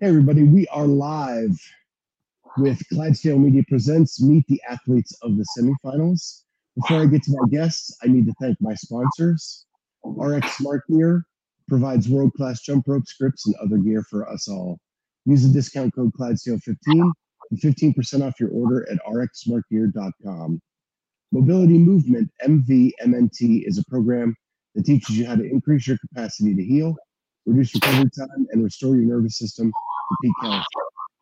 Hey, everybody, we are live with Clydesdale Media Presents Meet the Athletes of the Semifinals. Before I get to my guests, I need to thank my sponsors. RX Smart Gear provides world class jump rope scripts and other gear for us all. Use the discount code Clydesdale15 and 15% off your order at rxsmartgear.com. Mobility Movement MVMNT is a program that teaches you how to increase your capacity to heal, reduce recovery time, and restore your nervous system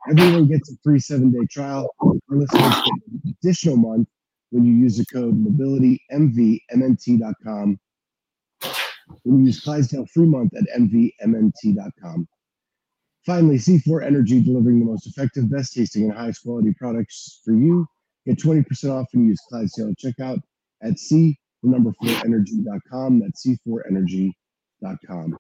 Everyone gets a free seven day trial. Our listeners get an additional month when you use the code mobilitymvmnt.com. When you use Clydesdale free month at mvmnt.com. Finally, C4 Energy delivering the most effective, best tasting, and highest quality products for you. Get 20% off and use Clydesdale at checkout at C, the number 4energy.com. That's C4energy.com.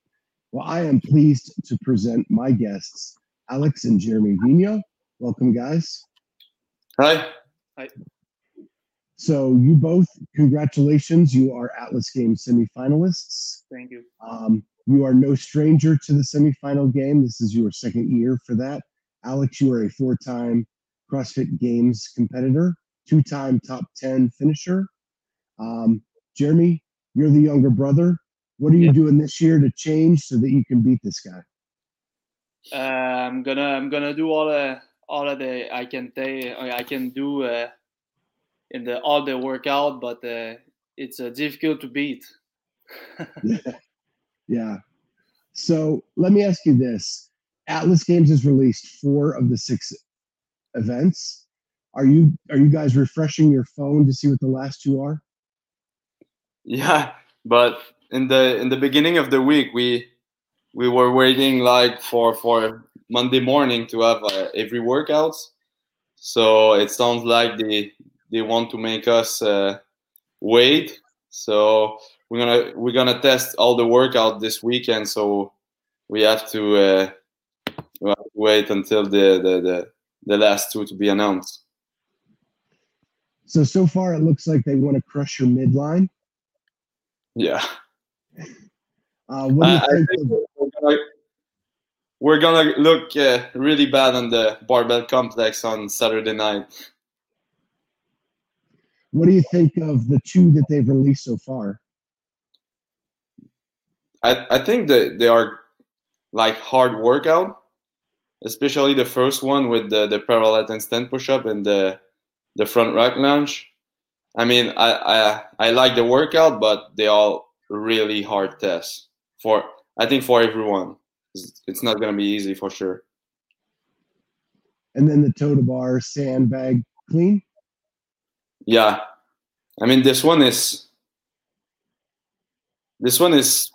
Well, I am pleased to present my guests, Alex and Jeremy Vigneault. Welcome, guys. Hi. Hi. So, you both, congratulations. You are Atlas Games semifinalists. Thank you. Um, you are no stranger to the semifinal game. This is your second year for that. Alex, you are a four time CrossFit Games competitor, two time top 10 finisher. Um, Jeremy, you're the younger brother. What are you Yeah. doing this year to change so that you can beat this guy? Uh, I'm gonna I'm gonna do all the all of the I can take I can do uh, in the all the workout, but uh, it's uh, difficult to beat. yeah. So let me ask you this Atlas Games has released four of the six events. Are you are you guys refreshing your phone to see what the last two are? Yeah, but in the in the beginning of the week, we we were waiting like for for Monday morning to have uh, every workouts. So it sounds like they they want to make us uh, wait. So we're gonna we're gonna test all the workout this weekend. So we have to, uh, we have to wait until the, the the the last two to be announced. So so far it looks like they want to crush your midline. Yeah. Uh, what do you I- I think? We're gonna, we're gonna look uh, really bad on the barbell complex on Saturday night. what do you think of the two that they've released so far? I, I think that they are like hard workout, especially the first one with the, the parallel handstand push up and the the front rack lunge. I mean, I, I I like the workout, but they all really hard tests for I think for everyone. It's, not gonna be easy for sure. And then the toe to bar sandbag clean. Yeah, I mean this one is this one is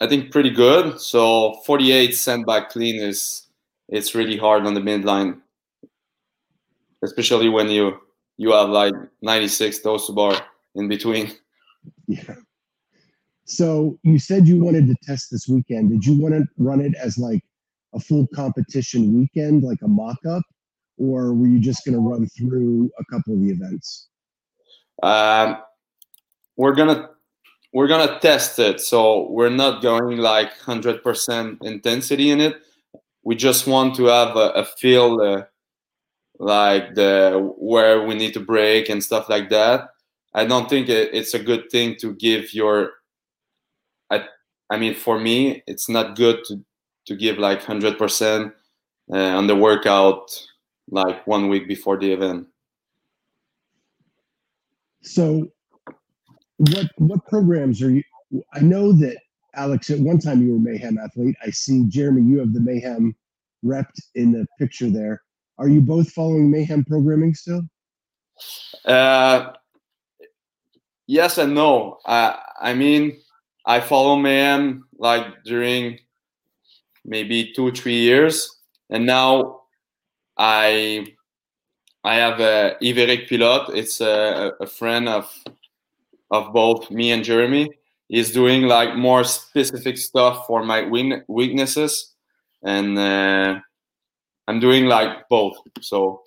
I think pretty good. So 48 sandbag clean is it's really hard on the midline, especially when you you have like 96 toes to bar in between. Yeah. So you said you wanted to test this weekend. Did you want to run it as like a full competition weekend, like a mock up, or were you just going to run through a couple of the events? Um, we're gonna we're gonna test it, so we're not going like 100% intensity in it. We just want to have a, a feel uh, like the where we need to break and stuff like that. I don't think it, it's a good thing to give your. I, I mean, for me, it's not good to to give like 100% uh, on the workout like one week before the event. So, what what programs are you? I know that Alex, at one time you were Mayhem athlete. I see Jeremy, you have the Mayhem repped in the picture there. Are you both following Mayhem programming still? Uh, yes and no. I I mean, I follow Mayhem like during maybe two three years, and now I I have uh, Yves-Eric Pilote. It's a, a friend of of both me and Jeremy. He's doing like more specific stuff for my weak- weaknesses, and uh, I'm doing like both. So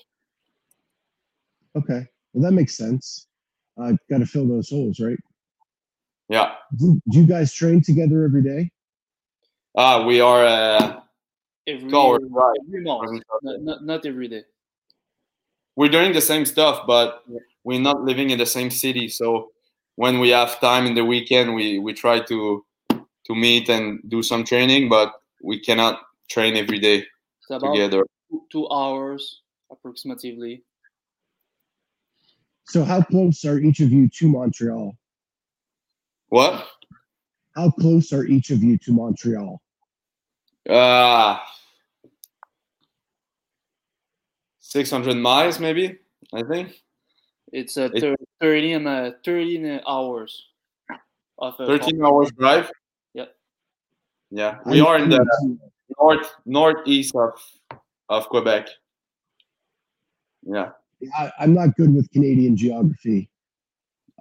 Okay, well that makes sense. Uh, Got to fill those holes, right? Yeah. Do, do you guys train together every day? Ah, we are uh, every every, Two hours drive. every month. Not, not, not every day. We're doing the same stuff, but Yeah. we're not living in the same city. So when we have time in the weekend, we we try to to meet and do some training, but we cannot train every day It's about together. two, two hours approximately. So, how close are each of you to Montreal? What? How close are each of you to Montreal? Uh, 600 miles, maybe, I think. It's uh, It- 30 and uh, 30 hours of uh, 13 hours drive. Yep. Yeah, we I'm are in the north northeast of of Quebec. Yeah. I, I'm not good with Canadian geography.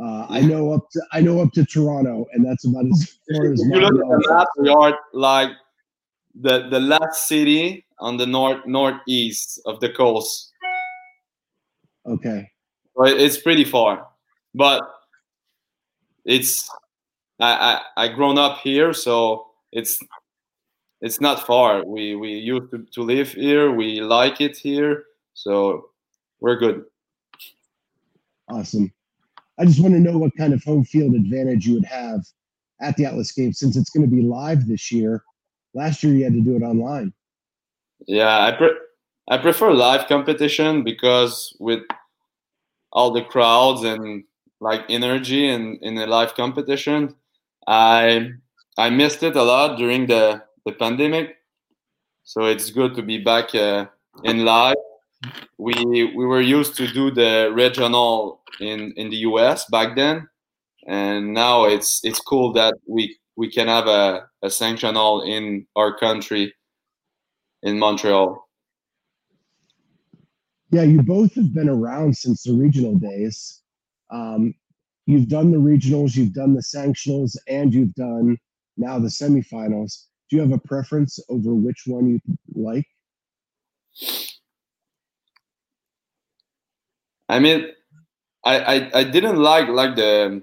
Uh, I know up to I know up to Toronto, and that's about as far as you look at map, we are like the the last city on the north northeast of the coast. Okay, So it's pretty far, but it's I I I grown up here, so it's it's not far. We we used to, to live here. We like it here, so we're good. awesome. I just want to know what kind of home field advantage you would have at the Atlas game since it's going to be live this year. Last year you had to do it online. Yeah, I pre- I prefer live competition because with all the crowds and like energy in in a live competition, I I missed it a lot during the the pandemic. So it's good to be back uh, in live. We we were used to do the regional in in the US back then, and now it's it's cool that we we can have a a sanctional in our country in Montreal. Yeah, you both have been around since the regional days. Um, you've done the regionals, you've done the sanctionals, and you've done now the semifinals. Do you have a preference over which one you like? I mean, I, I, I didn't like like the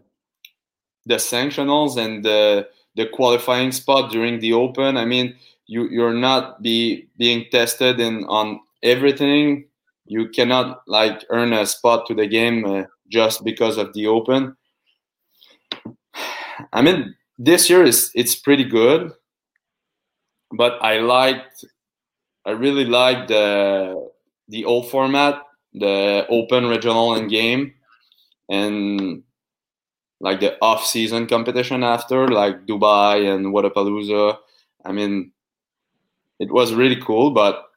the sanctionals and the the qualifying spot during the open. I mean, you you're not be being tested in on everything. You cannot like earn a spot to the game uh, just because of the open. I mean, this year is it's pretty good, but I liked I really liked the the old format the open regional and game and like the off season competition after like Dubai and Wodapalooza. I mean it was really cool but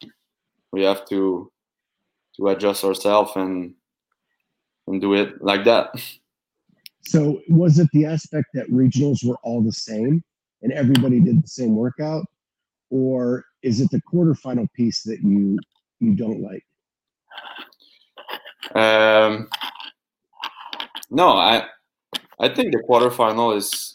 we have to to adjust ourselves and and do it like that. So, was it the aspect that regionals were all the same and everybody did the same workout, or is it the quarterfinal piece that you you don't like? Um, no, I I think the quarterfinal is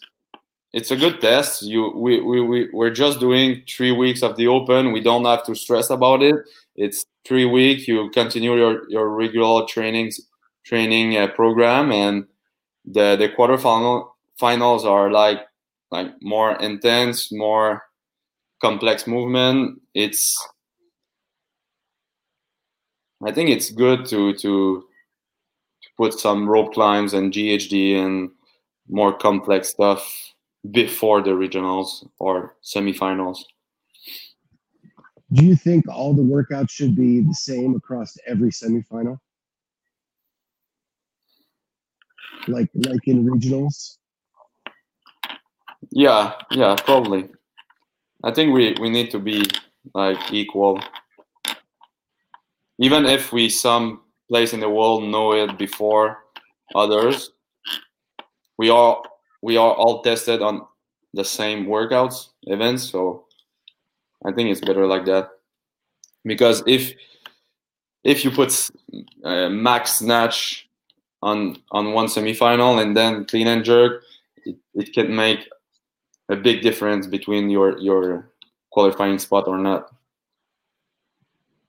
it's a good test. You we, we, we we're just doing three weeks of the open. We don't have to stress about it. It's three weeks. You continue your, your regular trainings training uh, program, and the the quarterfinal finals are like like more intense, more complex movement. It's I think it's good to to to put some rope climbs and GHD and more complex stuff before the regionals or semifinals. Do you think all the workouts should be the same across every semifinal? Like like in regionals? Yeah, yeah, probably. I think we we need to be like equal. Even if we some place in the world know it before others, we are we are all tested on the same workouts events, so I think it's better like that. Because if if you put uh, max snatch on on one semifinal and then clean and jerk, it, it can make a big difference between your your qualifying spot or not.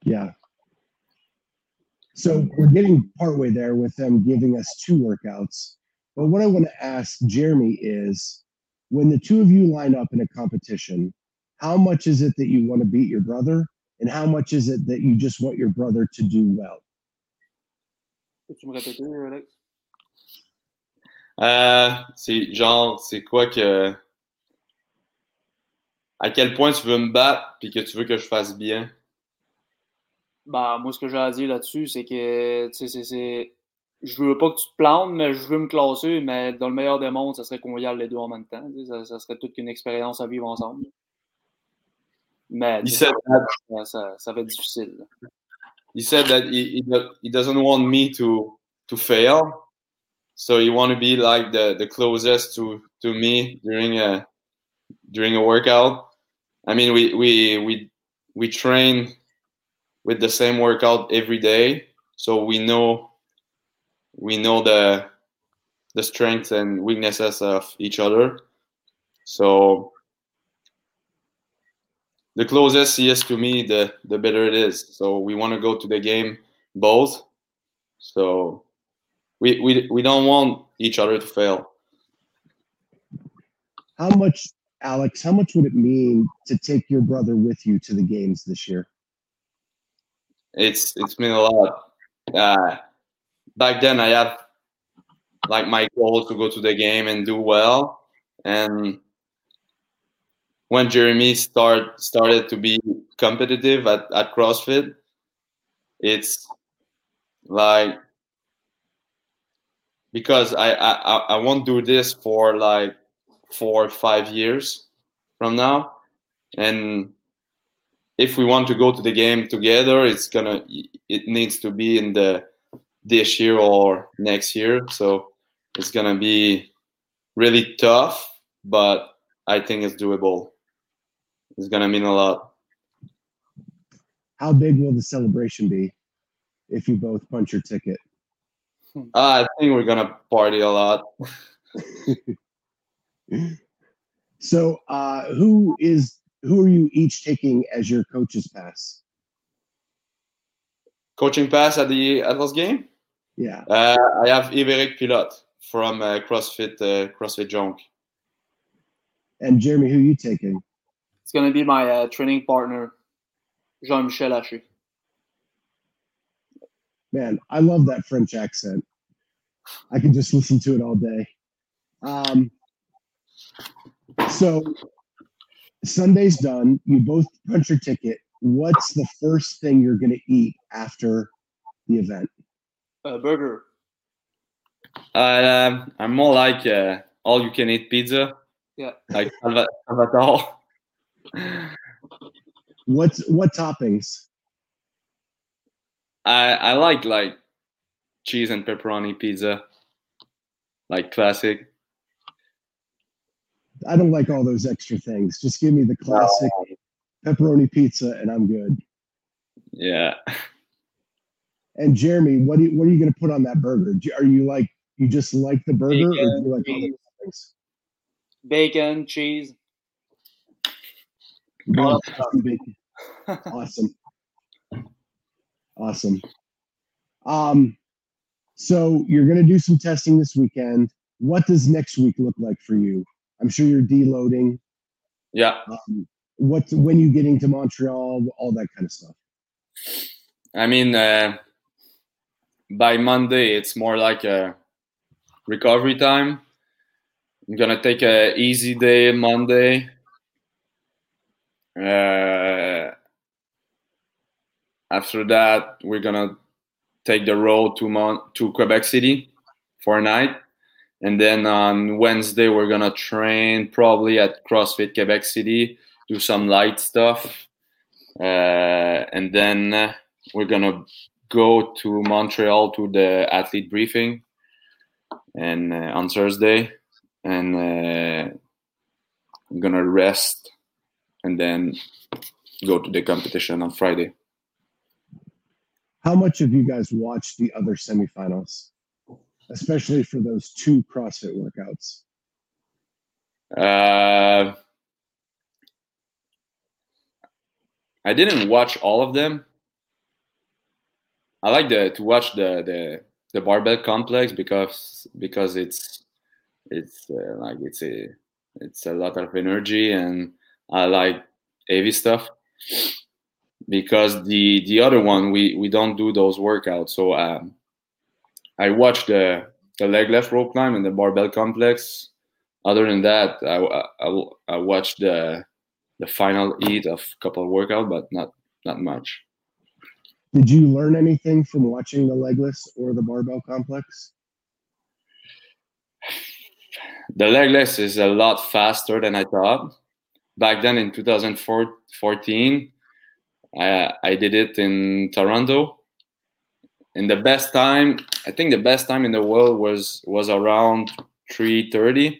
Yeah. So we're getting partway there with them giving us two workouts. But what I want to ask Jeremy is when the two of you line up in a competition, how much is it that you want to beat your brother, and how much is it that you just want your brother to do well? Peux-tu me répéter, Alex? Euh, c'est genre, c'est quoi que. À quel point tu veux me battre puis que tu veux que je fasse bien? Ben, moi, ce que j'ai à dire là-dessus, c'est que, tu sais, c'est-. Je veux pas que tu te plantes, mais je veux me classer, mais dans le meilleur des mondes, ça serait qu'on y aille les deux en même temps. Ça, ça serait toute une expérience à vivre ensemble. Mais, ça, ça, ça va être difficile. là. he said that he, he doesn't want me to to fail. So he want to be like the, the closest to, to me during a during a workout. I mean we, we we we train with the same workout every day, so we know we know the the strengths and weaknesses of each other. So the closest he is to me, the the better it is. So we want to go to the game both. So we we we don't want each other to fail. How much, Alex? How much would it mean to take your brother with you to the games this year? It's it's been a lot. Uh, back then, I had like my goal to go to the game and do well, and when Jeremy start started to be competitive at, at CrossFit, it's like because I, I I- won't do this for like four or five years from now, and if we want to go to the game together, it's gonna it needs to be in the this year or next year. So it's gonna be really tough, but I think it's doable. It's gonna mean a lot. How big will the celebration be if you both punch your ticket? Uh, I think we're gonna party a lot. So, uh, who is who are you each taking as your coach's pass? Coaching pass at the Atlas game. Yeah, Uh, I have Yves Pilote from uh, CrossFit uh, CrossFit Junk. and Jeremy, who are you taking? It's going to be my uh, training partner, Jean Michel Haché. Man, I love that French accent. I can just listen to it all day. Um, so Sunday's done. You both punch your ticket. What's the first thing you're going to eat after the event? Uh, burger. Uh, I'm more like uh, all you can eat pizza. Yeah. Like Salva- Salvatore. What's what toppings? I I like like cheese and pepperoni pizza, like classic. I don't like all those extra things. Just give me the classic pepperoni pizza, and I'm good. Yeah. And Jeremy, what do you, what are you going to put on that burger? Are you like you just like the burger, or do Bacon, you like all the cheese. toppings? Bacon, cheese. Good. Bacon. awesome awesome um so you're going to do some testing this weekend what does next week look like for you i'm sure you're deloading Yeah. um, what when you getting to montreal all that kind of stuff I mean, uh, by Monday, it's more like a recovery time. I'm gonna take a easy day Monday. Uh, after that, we're gonna take the road to Mon- to Quebec City for a night, and then on Wednesday we're gonna train probably at CrossFit Quebec City, do some light stuff, uh, and then we're gonna go to Montreal to the athlete briefing, and uh, on Thursday, and uh, I'm gonna rest, and then go to the competition on Friday. how much have you guys watched the other semifinals especially for those two crossfit workouts Uh, I didn't watch all of them. I like the to watch the the, the barbell complex because because it's it's uh, like it's a it's a lot of energy and I like heavy stuff because the the other one we we don't do those workouts. So um, I watched the the legless rope climb and the barbell complex. Other than that, I I, I watch the the final eat of a couple of workout, but not not much. Did you learn anything from watching the legless or the barbell complex? The legless is a lot faster than I thought. Back then in 2014, I, I did it in Toronto. In the best time, I think the best time in the world was was around 3:30,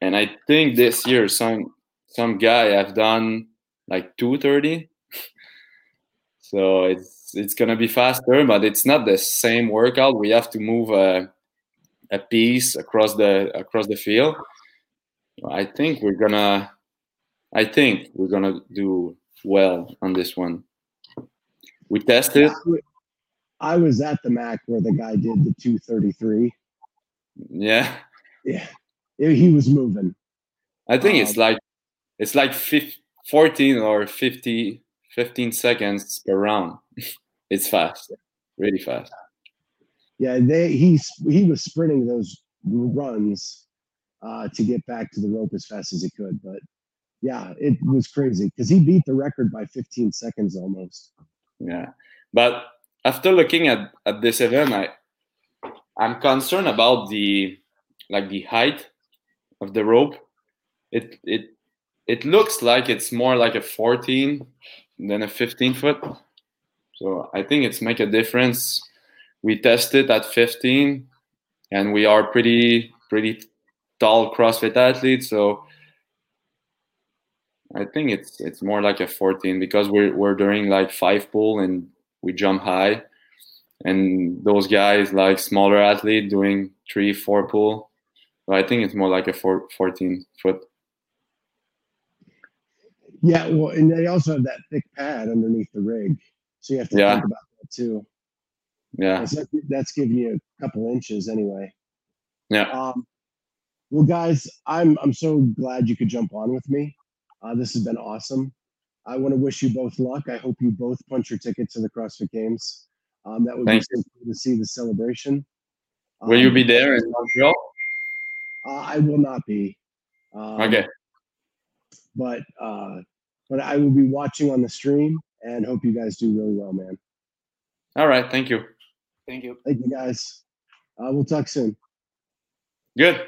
and I think this year some some guy have done like 2:30. so it's it's gonna be faster, but it's not the same workout. We have to move a a piece across the across the field. I think we're gonna I think we're gonna do well on this one. We tested. I was at the Mac where the guy did the 233. Yeah. Yeah. He was moving. I think um, it's like it's like 15, 14 or 50 15 seconds per round. it's fast. Really fast. Yeah, they he he was sprinting those runs uh, to get back to the rope as fast as he could, but yeah, it was crazy because he beat the record by 15 seconds almost. Yeah, but after looking at, at this event, I I'm concerned about the like the height of the rope. It it it looks like it's more like a 14 than a 15 foot. So I think it's make a difference. We tested at 15, and we are pretty pretty tall CrossFit athletes, so I think it's it's more like a 14 because we're we're doing like five pull and we jump high, and those guys like smaller athlete doing three four pull. but I think it's more like a four, 14 foot. Yeah, well, and they also have that thick pad underneath the rig, so you have to yeah. think about that too. Yeah, that's, that's giving you a couple inches anyway. Yeah. Um, well, guys, I'm I'm so glad you could jump on with me. Uh, this has been awesome. I want to wish you both luck. I hope you both punch your ticket to the CrossFit Games. Um, that would Thanks. be so cool to see the celebration. Will um, you be there in Montreal? Uh, I will not be. Um, okay. But uh, but I will be watching on the stream and hope you guys do really well, man. All right. Thank you. Thank you. Thank you, guys. Uh, we'll talk soon. Good.